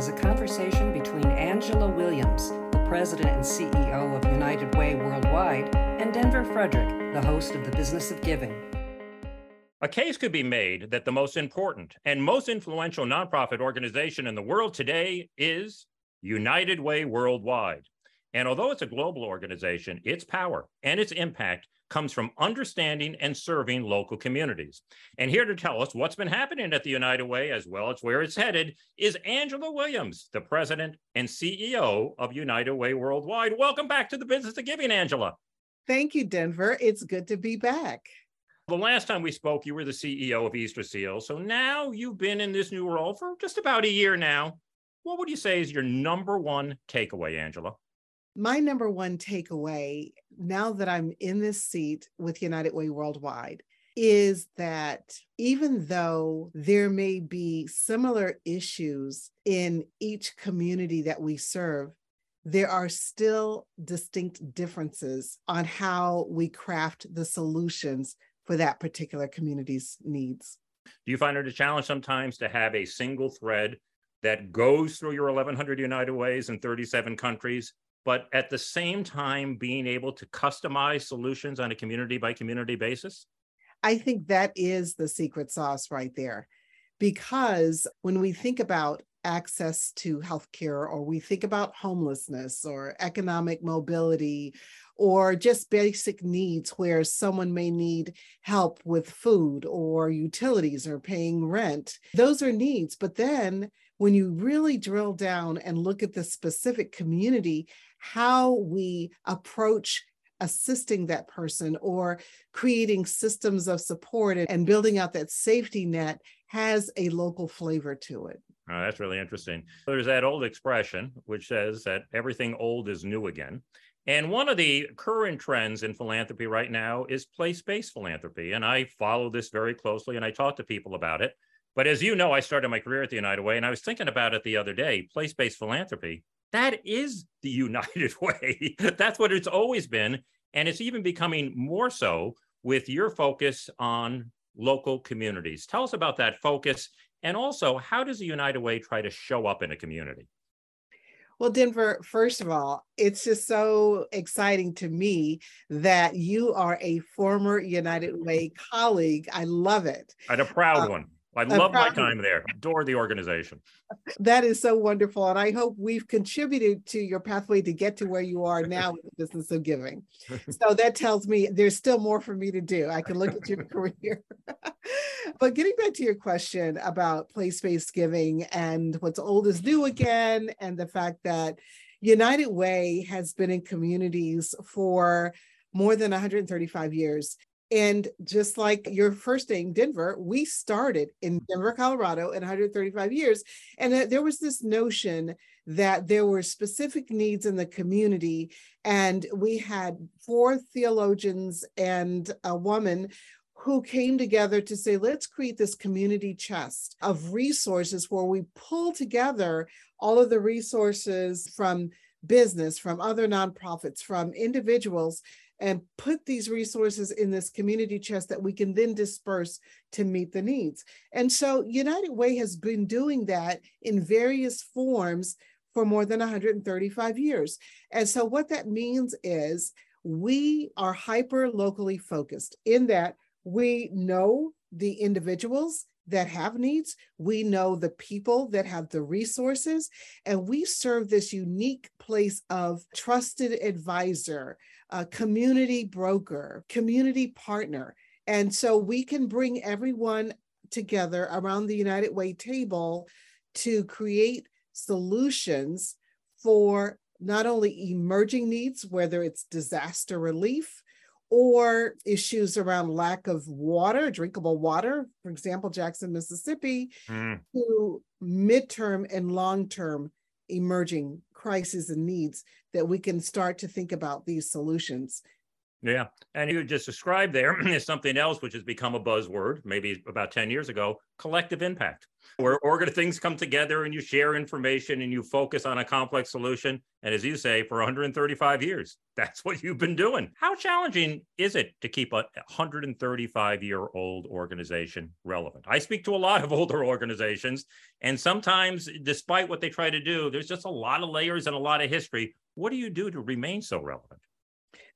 is a conversation between Angela Williams, the president and CEO of United Way Worldwide, and Denver Frederick, the host of The Business of Giving. A case could be made that the most important and most influential nonprofit organization in the world today is United Way Worldwide. And although it's a global organization, its power and its impact comes from understanding and serving local communities. And here to tell us what's been happening at the United Way, as well as where it's headed, is Angela Williams, the president and CEO of United Way Worldwide. Welcome back to the business of giving, Angela. Thank you, Denver. It's good to be back. The last time we spoke, you were the CEO of Easter Seal. So now you've been in this new role for just about a year now. What would you say is your number one takeaway, Angela? my number one takeaway now that I'm in this seat with United Way Worldwide is that even though there may be similar issues in each community that we serve, there are still distinct differences on how we craft the solutions for that particular community's needs. Do you find it a challenge sometimes to have a single thread that goes through your 1100 United Ways in 37 countries but at the same time being able to customize solutions on a community by community basis? I think that is the secret sauce right there. Because when we think about access to healthcare, or we think about homelessness or economic mobility, or just basic needs where someone may need help with food or utilities or paying rent, those are needs. But then when you really drill down and look at the specific community, how we approach assisting that person or creating systems of support and building out that safety net has a local flavor to it. Oh, that's really interesting. There's that old expression which says that everything old is new again. And one of the current trends in philanthropy right now is place based philanthropy. And I follow this very closely and I talk to people about it. But as you know, I started my career at the United Way and I was thinking about it the other day place based philanthropy that is the United Way. That's what it's always been. And it's even becoming more so with your focus on local communities. Tell us about that focus. And also, how does the United Way try to show up in a community? Well, Denver, first of all, it's just so exciting to me that you are a former United Way colleague. I love it. And a proud uh, one. I love my time there. Adore the organization. That is so wonderful. And I hope we've contributed to your pathway to get to where you are now with the business of giving. So that tells me there's still more for me to do. I can look at your career. but getting back to your question about place based giving and what's old is new again, and the fact that United Way has been in communities for more than 135 years. And just like your first name, Denver, we started in mm-hmm. Denver, Colorado in 135 years. And there was this notion that there were specific needs in the community. And we had four theologians and a woman who came together to say, let's create this community chest of resources where we pull together all of the resources from business, from other nonprofits, from individuals and put these resources in this community chest that we can then disperse to meet the needs. And so United Way has been doing that in various forms for more than 135 years. And so what that means is we are hyper locally focused in that we know the individuals that have needs. We know the people that have the resources, and we serve this unique place of trusted advisor, a community broker, community partner. And so we can bring everyone together around the United Way table to create solutions for not only emerging needs, whether it's disaster relief or issues around lack of water, drinkable water, for example, Jackson, Mississippi, mm. to midterm and long term emerging crises and needs that we can start to think about these solutions. Yeah. And you just described there is something else which has become a buzzword, maybe about 10 years ago collective impact, where organ things come together and you share information and you focus on a complex solution. And as you say, for 135 years, that's what you've been doing. How challenging is it to keep a 135 year old organization relevant? I speak to a lot of older organizations, and sometimes, despite what they try to do, there's just a lot of layers and a lot of history. What do you do to remain so relevant?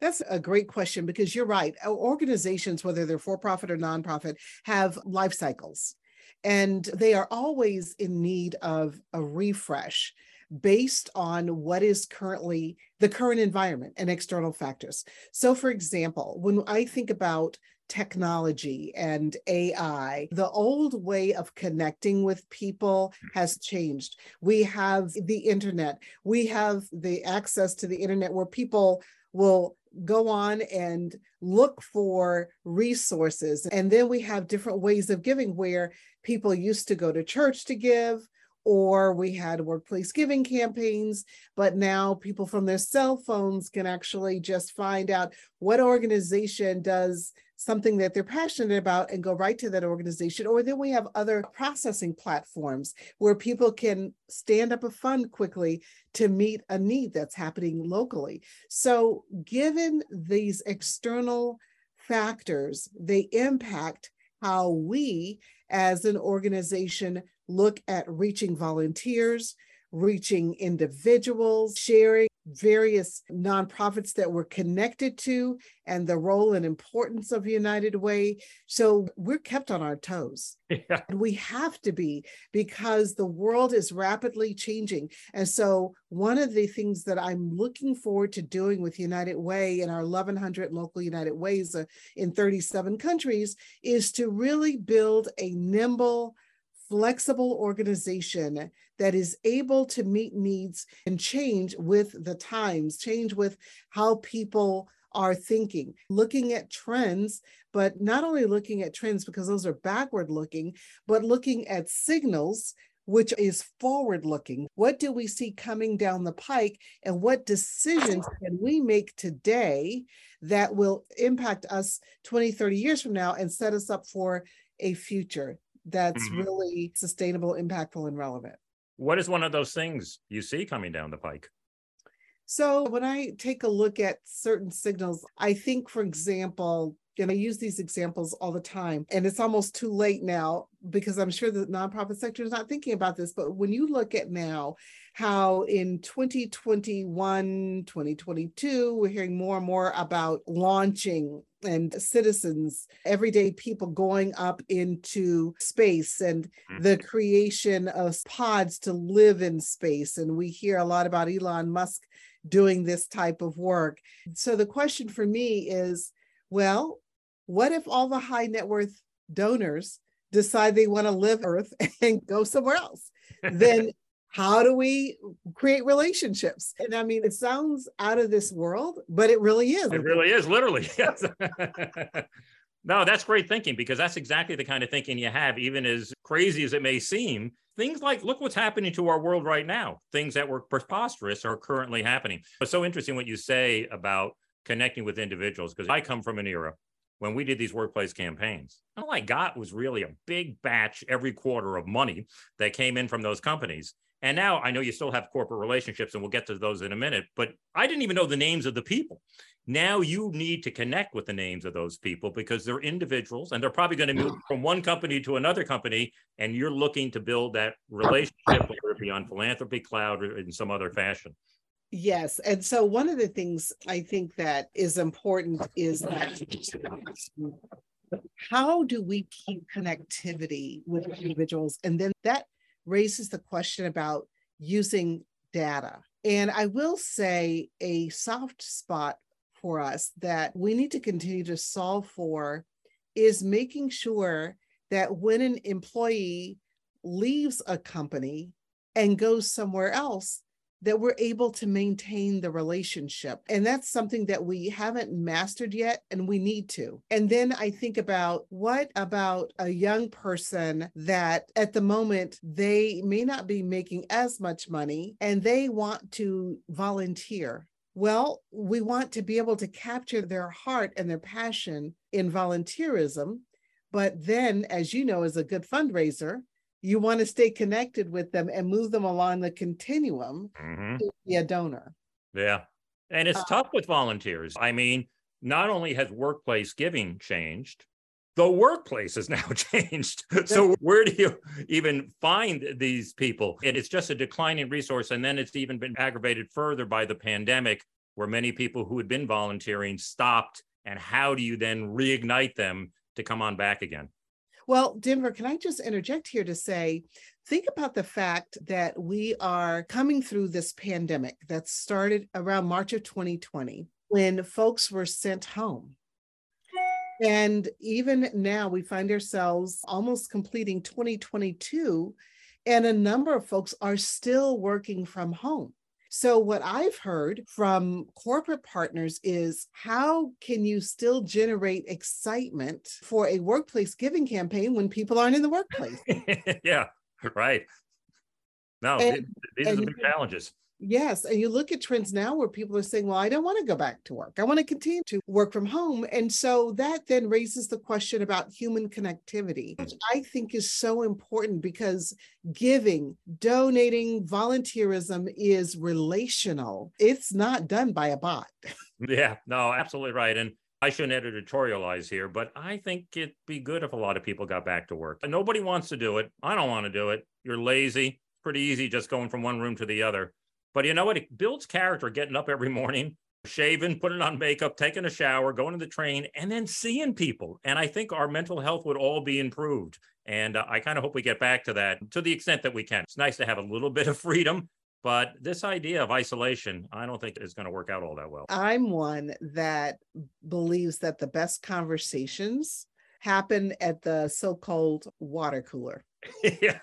That's a great question because you're right. Organizations, whether they're for profit or nonprofit, have life cycles and they are always in need of a refresh based on what is currently the current environment and external factors. So, for example, when I think about technology and AI, the old way of connecting with people has changed. We have the internet, we have the access to the internet where people will go on and look for resources. And then we have different ways of giving where people used to go to church to give, or we had workplace giving campaigns, but now people from their cell phones can actually just find out what organization does something that they're passionate about and go right to that organization. Or then we have other processing platforms where people can stand up a fund quickly to meet a need that's happening locally. So, given these external factors, they impact how we as an organization look at reaching volunteers, reaching individuals, sharing various nonprofits that we're connected to and the role and importance of United Way. So we're kept on our toes. Yeah. We have to be because the world is rapidly changing. And so one of the things that I'm looking forward to doing with United Way and our 1100 local United Ways uh, in 37 countries is to really build a nimble flexible organization that is able to meet needs and change with the times, change with how people are thinking, looking at trends, but not only looking at trends because those are backward looking, but looking at signals which is forward looking. What do we see coming down the pike, and what decisions can we make today that will impact us 20, 30 years from now and set us up for a future that's mm-hmm. really sustainable, impactful, and relevant. What is one of those things you see coming down the pike? So, when I take a look at certain signals, I think, for example, and I use these examples all the time, and it's almost too late now because I'm sure the nonprofit sector is not thinking about this. But when you look at now how in 2021, 2022, we're hearing more and more about launching and citizens, everyday people going up into space and mm-hmm. the creation of pods to live in space. And we hear a lot about Elon Musk doing this type of work. So the question for me is well, what if all the high net worth donors decide they want to live Earth and go somewhere else? then how do we create relationships? And I mean, it sounds out of this world, but it really is. It really is, literally. Yes. no, that's great thinking because that's exactly the kind of thinking you have, even as crazy as it may seem. Things like, look what's happening to our world right now. Things that were preposterous are currently happening. It's so interesting what you say about connecting with individuals because I come from an era when we did these workplace campaigns. All I got was really a big batch every quarter of money that came in from those companies. And now I know you still have corporate relationships, and we'll get to those in a minute, but I didn't even know the names of the people. Now you need to connect with the names of those people because they're individuals and they're probably going to move from one company to another company. And you're looking to build that relationship, whether it be on Philanthropy Cloud or in some other fashion. Yes. And so one of the things I think that is important is that how do we keep connectivity with individuals? And then that raises the question about using data. And I will say a soft spot for us that we need to continue to solve for is making sure that when an employee leaves a company and goes somewhere else, that we're able to maintain the relationship. And that's something that we haven't mastered yet, and we need to. And then I think about what about a young person that at the moment they may not be making as much money and they want to volunteer Well, we want to be able to capture their heart and their passion in volunteerism. But then, as you know, as a good fundraiser, you want to stay connected with them and move them along the continuum mm-hmm. to be a donor. Yeah. And it's uh, tough with volunteers. I mean, not only has workplace giving changed, the workplace has now changed. so where do you even find these people? And it's just a declining resource. And then it's even been aggravated further by the pandemic, where many people who had been volunteering stopped. And how do you then reignite them to come on back again? Well, Denver, can I just interject here to say, think about the fact that we are coming through this pandemic that started around March of 2020 when folks were sent home. And even now, we find ourselves almost completing 2022, and a number of folks are still working from home. So, what I've heard from corporate partners is how can you still generate excitement for a workplace giving campaign when people aren't in the workplace? yeah, right. No, and, these are the big challenges. Yes. And you look at trends now where people are saying, well, I don't want to go back to work. I want to continue to work from home. And so that then raises the question about human connectivity, which I think is so important because giving, donating, volunteerism is relational. It's not done by a bot. Yeah, no, absolutely right. And I shouldn't editorialize here, but I think it'd be good if a lot of people got back to work. Nobody wants to do it. I don't want to do it. You're lazy. Pretty easy just going from one room to the other. But you know what? It builds character getting up every morning, shaving, putting on makeup, taking a shower, going to the train, and then seeing people. And I think our mental health would all be improved. And uh, I kind of hope we get back to that to the extent that we can. It's nice to have a little bit of freedom, but this idea of isolation, I don't think is going to work out all that well. I'm one that believes that the best conversations happen at the so called water cooler. yeah,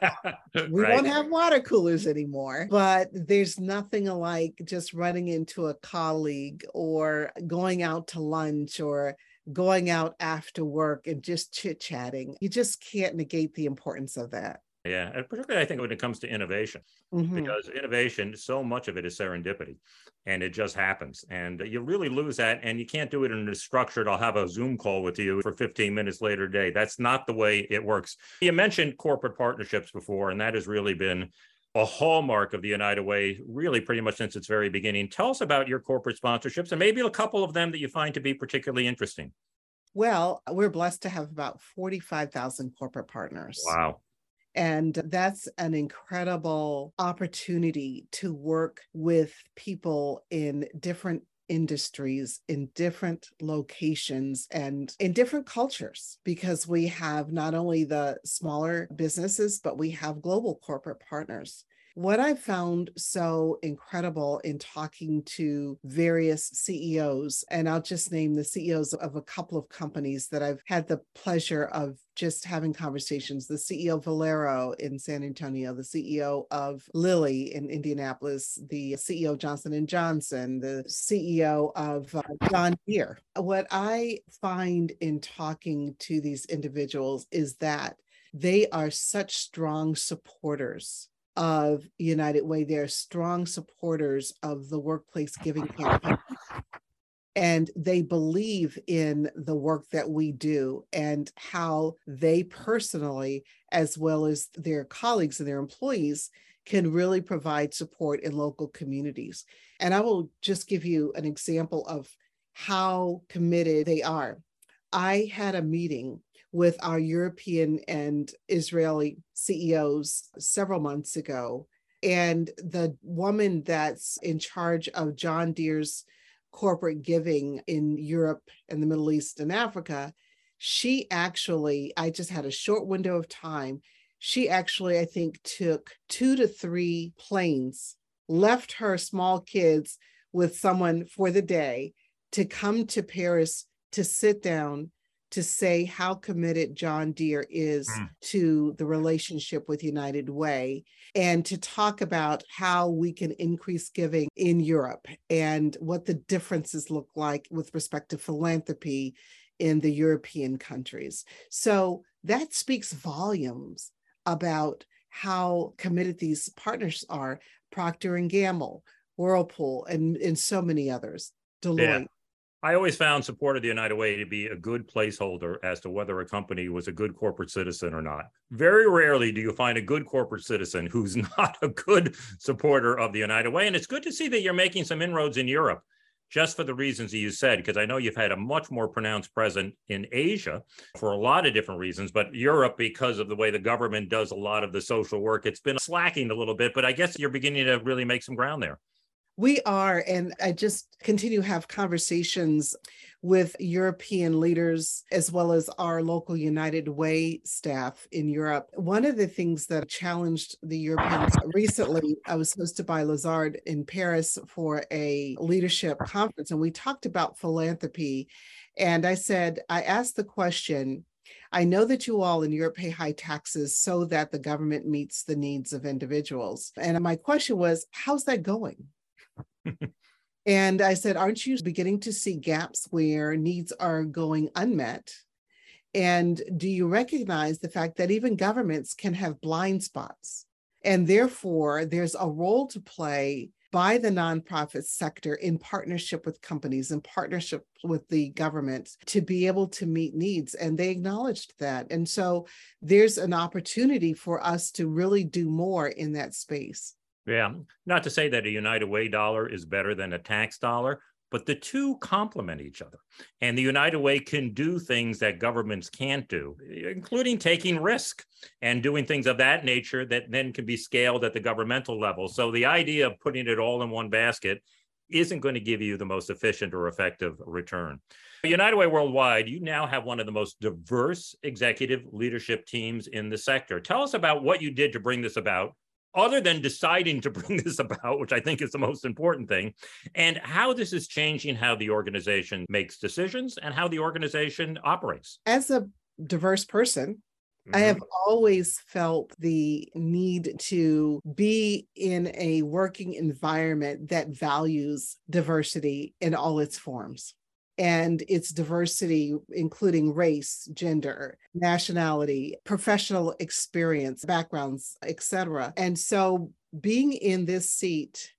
we right. don't have water coolers anymore, but there's nothing like just running into a colleague or going out to lunch or going out after work and just chit chatting. You just can't negate the importance of that. Yeah, and particularly I think when it comes to innovation, mm-hmm. because innovation, so much of it is serendipity, and it just happens, and you really lose that, and you can't do it in a structured. I'll have a Zoom call with you for 15 minutes later today. That's not the way it works. You mentioned corporate partnerships before, and that has really been a hallmark of the United Way, really pretty much since its very beginning. Tell us about your corporate sponsorships, and maybe a couple of them that you find to be particularly interesting. Well, we're blessed to have about 45,000 corporate partners. Wow. And that's an incredible opportunity to work with people in different industries in different locations and in different cultures because we have not only the smaller businesses, but we have global corporate partners. What I found so incredible in talking to various CEOs, and I'll just name the CEOs of a couple of companies that I've had the pleasure of just having conversations the CEO Valero in San Antonio, the CEO of Lilly in Indianapolis, the CEO of Johnson and Johnson, the CEO of uh, John Deere. What I find in talking to these individuals is that they are such strong supporters of United Way. They're strong supporters of the workplace giving campaign. And they believe in the work that we do and how they personally, as well as their colleagues and their employees, can really provide support in local communities. And I will just give you an example of how committed they are. I had a meeting with our European and Israeli CEOs several months ago. And the woman that's in charge of John Deere's corporate giving in Europe and the Middle East and Africa, she actually, I just had a short window of time. She actually, I think, took two to three planes, left her small kids with someone for the day to come to Paris to sit down to say how committed John Deere is mm. to the relationship with United Way and to talk about how we can increase giving in Europe and what the differences look like with respect to philanthropy in the European countries. So that speaks volumes about how committed these partners are. Procter and Gamble, Whirlpool, and, and so many others, Deloitte. Yeah. I always found support of the United Way to be a good placeholder as to whether a company was a good corporate citizen or not. Very rarely do you find a good corporate citizen who's not a good supporter of the United Way. And it's good to see that you're making some inroads in Europe just for the reasons that you said, because I know you've had a much more pronounced presence in Asia for a lot of different reasons, but Europe, because of the way the government does a lot of the social work, it's been slacking a little bit, but I guess you're beginning to really make some ground there. We are, and I just continue to have conversations with European leaders as well as our local United Way staff in Europe. One of the things that challenged the Europeans recently, I was hosted by Lazard in Paris for a leadership conference, and we talked about philanthropy. And I said, I asked the question, I know that you all in Europe pay high taxes so that the government meets the needs of individuals. And my question was, how's that going? And I said, Aren't you beginning to see gaps where needs are going unmet? And do you recognize the fact that even governments can have blind spots? And therefore, there's a role to play by the nonprofit sector in partnership with companies, in partnership with the government to be able to meet needs. And they acknowledged that. And so there's an opportunity for us to really do more in that space. Yeah, not to say that a United Way dollar is better than a tax dollar, but the two complement each other. And the United Way can do things that governments can't do, including taking risk and doing things of that nature that then can be scaled at the governmental level. So the idea of putting it all in one basket isn't going to give you the most efficient or effective return. United Way Worldwide, you now have one of the most diverse executive leadership teams in the sector. Tell us about what you did to bring this about other than deciding to bring this about, which I think is the most important thing, and how this is changing how the organization makes decisions and how the organization operates. As a diverse person, Mm-hmm. I have always felt the need to be in a working environment that values diversity in all its forms and its diversity, including race, gender, nationality, professional experience, backgrounds, etc. And so being in this seat,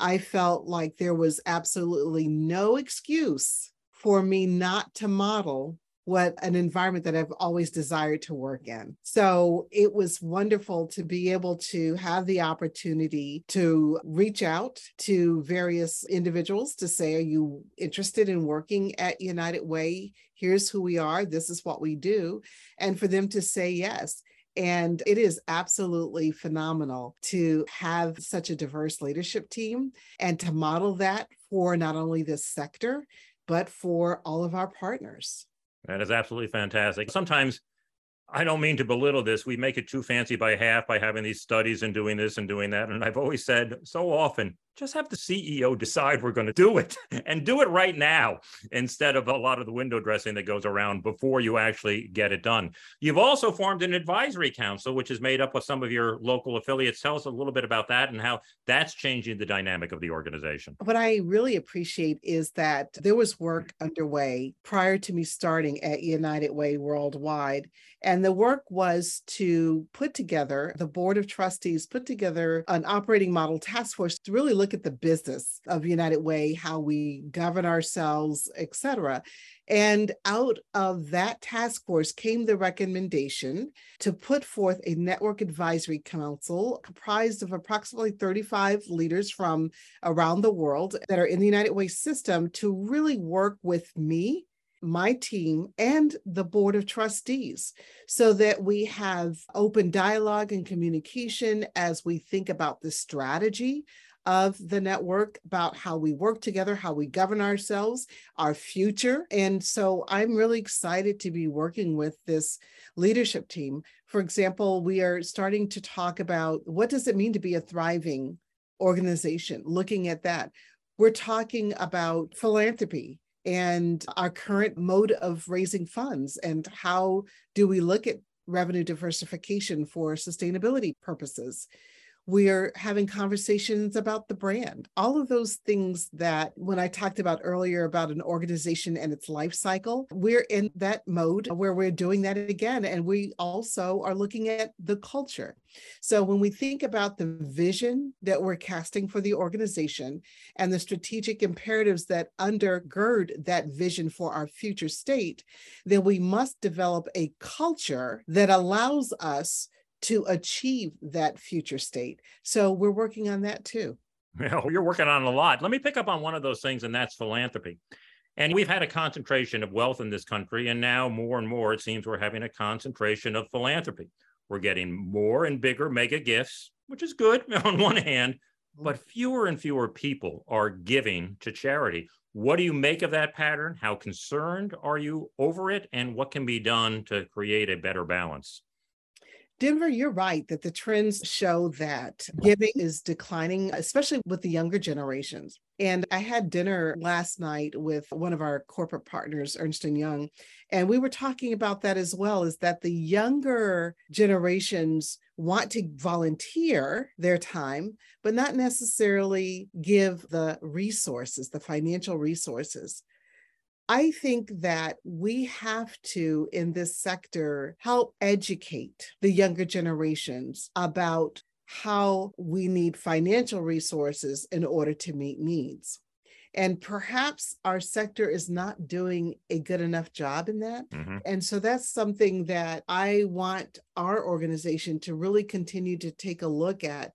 I felt like there was absolutely no excuse for me not to model what an environment that I've always desired to work in. So it was wonderful to be able to have the opportunity to reach out to various individuals to say, Are you interested in working at United Way? Here's who we are. This is what we do. And for them to say yes. And it is absolutely phenomenal to have such a diverse leadership team and to model that for not only this sector, but for all of our partners. That is absolutely fantastic. Sometimes I don't mean to belittle this. We make it too fancy by half by having these studies and doing this and doing that. And I've always said so often, just have the CEO decide we're going to do it and do it right now instead of a lot of the window dressing that goes around before you actually get it done. You've also formed an advisory council, which is made up of some of your local affiliates. Tell us a little bit about that and how that's changing the dynamic of the organization. What I really appreciate is that there was work mm. underway prior to me starting at United Way Worldwide. And the work was to put together, the board of trustees put together an operating model task force to really look look at the business of United Way, how we govern ourselves, et cetera. And out of that task force came the recommendation to put forth a network advisory council comprised of approximately 35 leaders from around the world that are in the United Way system to really work with me my team and the board of trustees so that we have open dialogue and communication as we think about the strategy of the network about how we work together, how we govern ourselves, our future. And so I'm really excited to be working with this leadership team. For example, we are starting to talk about what does it mean to be a thriving organization, looking at that. We're talking about philanthropy and our current mode of raising funds and how do we look at revenue diversification for sustainability purposes We're having conversations about the brand, all of those things that when I talked about earlier about an organization and its life cycle, we're in that mode where we're doing that again. And we also are looking at the culture. So when we think about the vision that we're casting for the organization and the strategic imperatives that undergird that vision for our future state, then we must develop a culture that allows us to achieve that future state. So we're working on that too. Yeah, you're working on a lot. Let me pick up on one of those things, and that's philanthropy. And we've had a concentration of wealth in this country, and now more and more it seems we're having a concentration of philanthropy. We're getting more and bigger mega gifts, which is good on one hand, but mm-hmm. fewer and fewer people are giving to charity. What do you make of that pattern? How concerned are you over it? And what can be done to create a better balance? Denver, you're right that the trends show that giving is declining, especially with the younger generations. And I had dinner last night with one of our corporate partners, Ernst & Young, and we were talking about that as well, is that the younger generations want to volunteer their time, but not necessarily give the resources, the financial resources. I think that we have to, in this sector, help educate the younger generations about how we need financial resources in order to meet needs. And perhaps our sector is not doing a good enough job in that. Mm-hmm. And so that's something that I want our organization to really continue to take a look at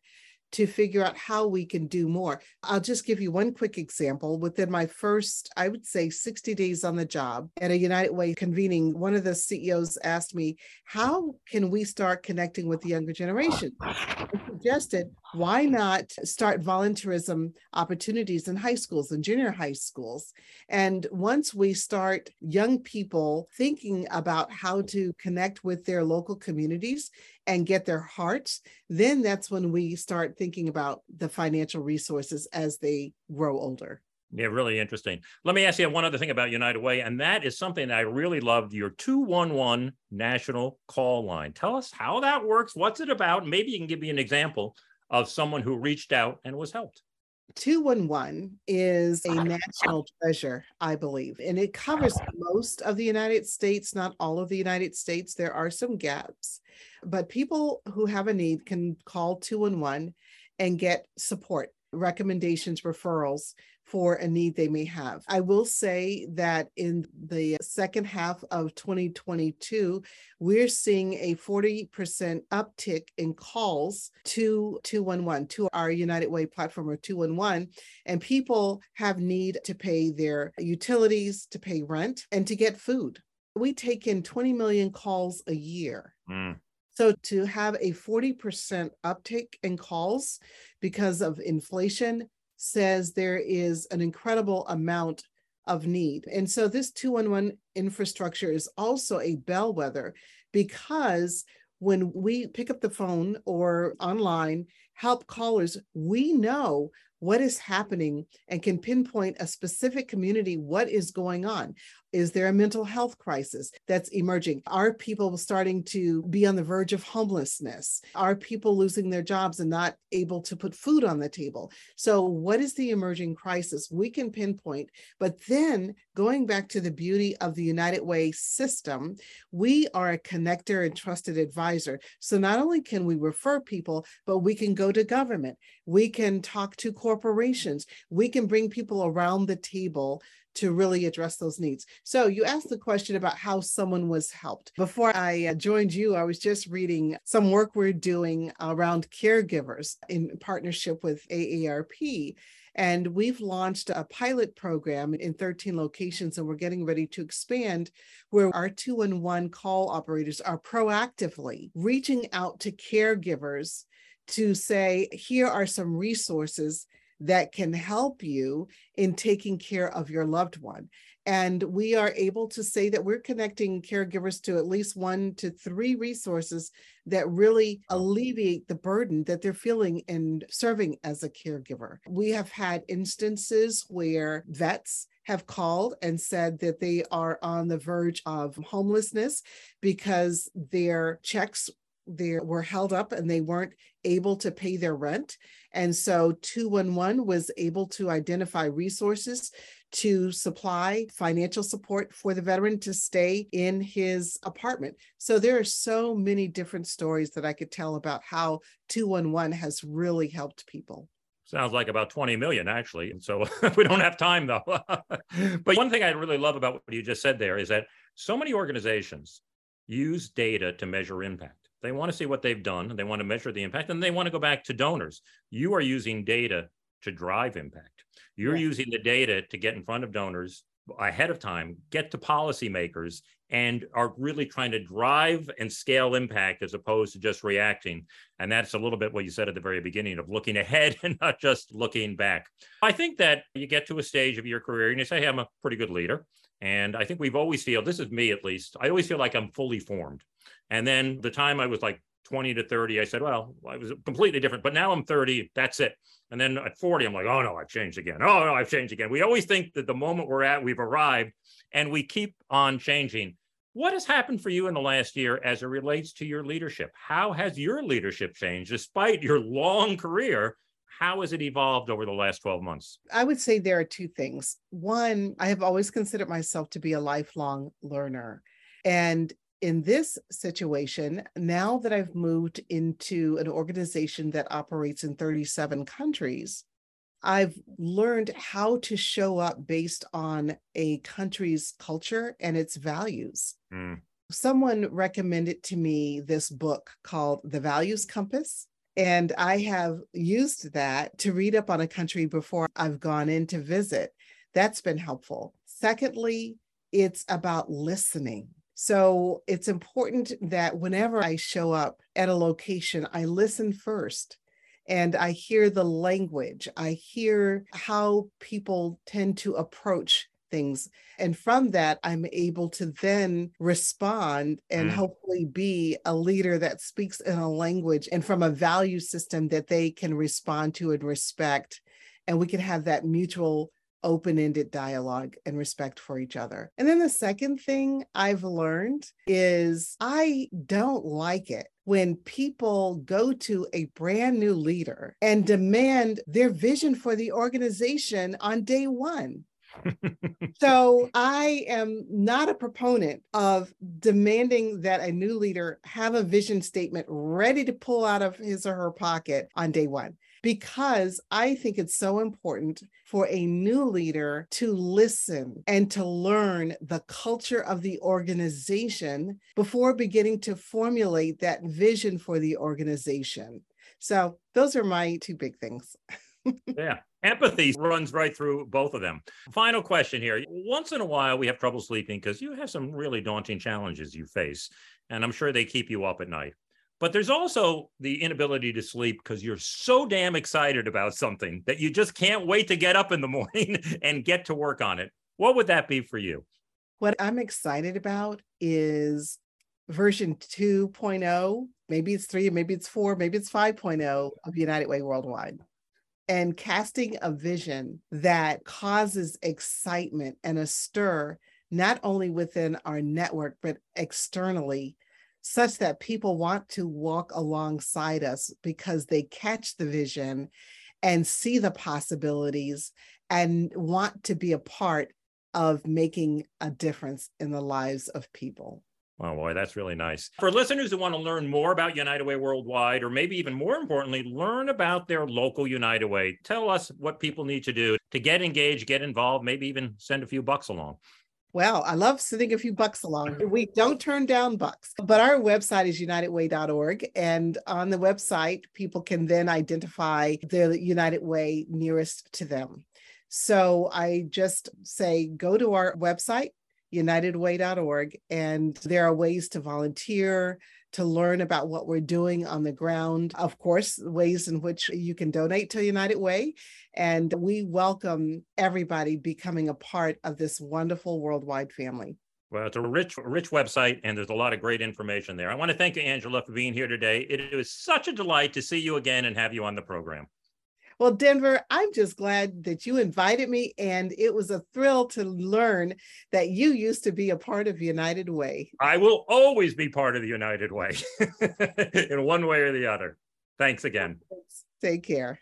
to figure out how we can do more. I'll just give you one quick example. Within my first, I would say 60 days on the job at a United Way convening, one of the CEOs asked me, How can we start connecting with the younger generation? I suggested, why not start volunteerism opportunities in high schools and junior high schools? And once we start young people thinking about how to connect with their local communities and get their hearts, then that's when we start thinking about the financial resources as they grow older. Yeah, really interesting. Let me ask you one other thing about United Way, and that is something I really loved your 211 national call line. Tell us how that works, what's it about? Maybe you can give me an example of someone who reached out and was helped. 211 is a national treasure, I believe, and it covers most of the United States, not all of the United States. There are some gaps, but people who have a need can call 211 and get support, recommendations, referrals for a need they may have. I will say that in the second half of 2022, we're seeing a 40% uptick in calls to 211, to our United Way platform or 211. And people have need to pay their utilities, to pay rent, and to get food. We take in 20 million calls a year. Mm. So to have a 40% uptick in calls because of inflation, says there is an incredible amount of need. And so this 211 infrastructure is also a bellwether because when we pick up the phone or online help callers, we know what is happening and can pinpoint a specific community what is going on. Is there a mental health crisis that's emerging? Are people starting to be on the verge of homelessness? Are people losing their jobs and not able to put food on the table? So, what is the emerging crisis? We can pinpoint. But then, going back to the beauty of the United Way system, we are a connector and trusted advisor. So, not only can we refer people, but we can go to government, we can talk to corporations, we can bring people around the table to really address those needs. So you asked the question about how someone was helped. Before I uh, joined you, I was just reading some work we're doing around caregivers in partnership with AARP. And we've launched a pilot program in 13 locations, and we're getting ready to expand where our two and one call operators are proactively reaching out to caregivers to say, here are some resources that can help you in taking care of your loved one. And we are able to say that we're connecting caregivers to at least one to three resources that really alleviate the burden that they're feeling in serving as a caregiver. We have had instances where vets have called and said that they are on the verge of homelessness because their checks they were held up and they weren't able to pay their rent. And so 211 was able to identify resources to supply financial support for the veteran to stay in his apartment. So there are so many different stories that I could tell about how 211 has really helped people. Sounds like about 20 million, actually. So we don't have time, though. but one thing I really love about what you just said there is that so many organizations use data to measure impact. They want to see what they've done, they want to measure the impact, and they want to go back to donors. You are using data to drive impact. You're using the data to get in front of donors ahead of time, get to policymakers, and are really trying to drive and scale impact as opposed to just reacting. And that's a little bit what you said at the very beginning of looking ahead and not just looking back. I think that you get to a stage of your career and you say, hey, I'm a pretty good leader. And I think we've always feel, this is me at least, I always feel like I'm fully formed. And then the time I was like 20 to 30, I said, well, I was completely different, but now I'm 30, that's it. And then at 40, I'm like, oh no, I've changed again. Oh no, I've changed again. We always think that the moment we're at, we've arrived and we keep on changing. What has happened for you in the last year as it relates to your leadership? How has your leadership changed despite your long career? How has it evolved over the last 12 months? I would say there are two things. One, I have always considered myself to be a lifelong learner. And in this situation, now that I've moved into an organization that operates in 37 countries, I've learned how to show up based on a country's culture and its values. Mm. Someone recommended to me this book called The Values Compass. And I have used that to read up on a country before I've gone in to visit. That's been helpful. Secondly, it's about listening. So it's important that whenever I show up at a location, I listen first and I hear the language. I hear how people tend to approach things. And from that, I'm able to then respond and mm. hopefully be a leader that speaks in a language and from a value system that they can respond to and respect. And we can have that mutual open ended dialogue and respect for each other. And then the second thing I've learned is I don't like it when people go to a brand new leader and demand their vision for the organization on day one. so I am not a proponent of demanding that a new leader have a vision statement ready to pull out of his or her pocket on day one because I think it's so important for a new leader to listen and to learn the culture of the organization before beginning to formulate that vision for the organization. So, those are my two big things. yeah. Empathy runs right through both of them. Final question here. Once in a while, we have trouble sleeping because you have some really daunting challenges you face, and I'm sure they keep you up at night. But there's also the inability to sleep because you're so damn excited about something that you just can't wait to get up in the morning and get to work on it. What would that be for you? What I'm excited about is version 2.0. Maybe it's three, maybe it's four, maybe it's 5.0 of United Way Worldwide. And casting a vision that causes excitement and a stir, not only within our network, but externally such that people want to walk alongside us because they catch the vision and see the possibilities and want to be a part of making a difference in the lives of people. Oh boy, that's really nice. For listeners who want to learn more about United Way Worldwide, or maybe even more importantly, learn about their local United Way, tell us what people need to do to get engaged, get involved, maybe even send a few bucks along. Well, I love sending a few bucks along. Mm-hmm. We don't turn down bucks, but our website is unitedway.org. And on the website, people can then identify the United Way nearest to them. So I just say go to our website, unitedway.org, and there are ways to volunteer, to learn about what we're doing on the ground. Of course, ways in which you can donate to United Way. And we welcome everybody becoming a part of this wonderful worldwide family. Well, it's a rich, rich website, and there's a lot of great information there. I want to thank you, Angela, for being here today. It was such a delight to see you again and have you on the program. Well, Denver, I'm just glad that you invited me, and it was a thrill to learn that you used to be a part of United Way. I will always be part of the United Way in one way or the other. Thanks again. Take care.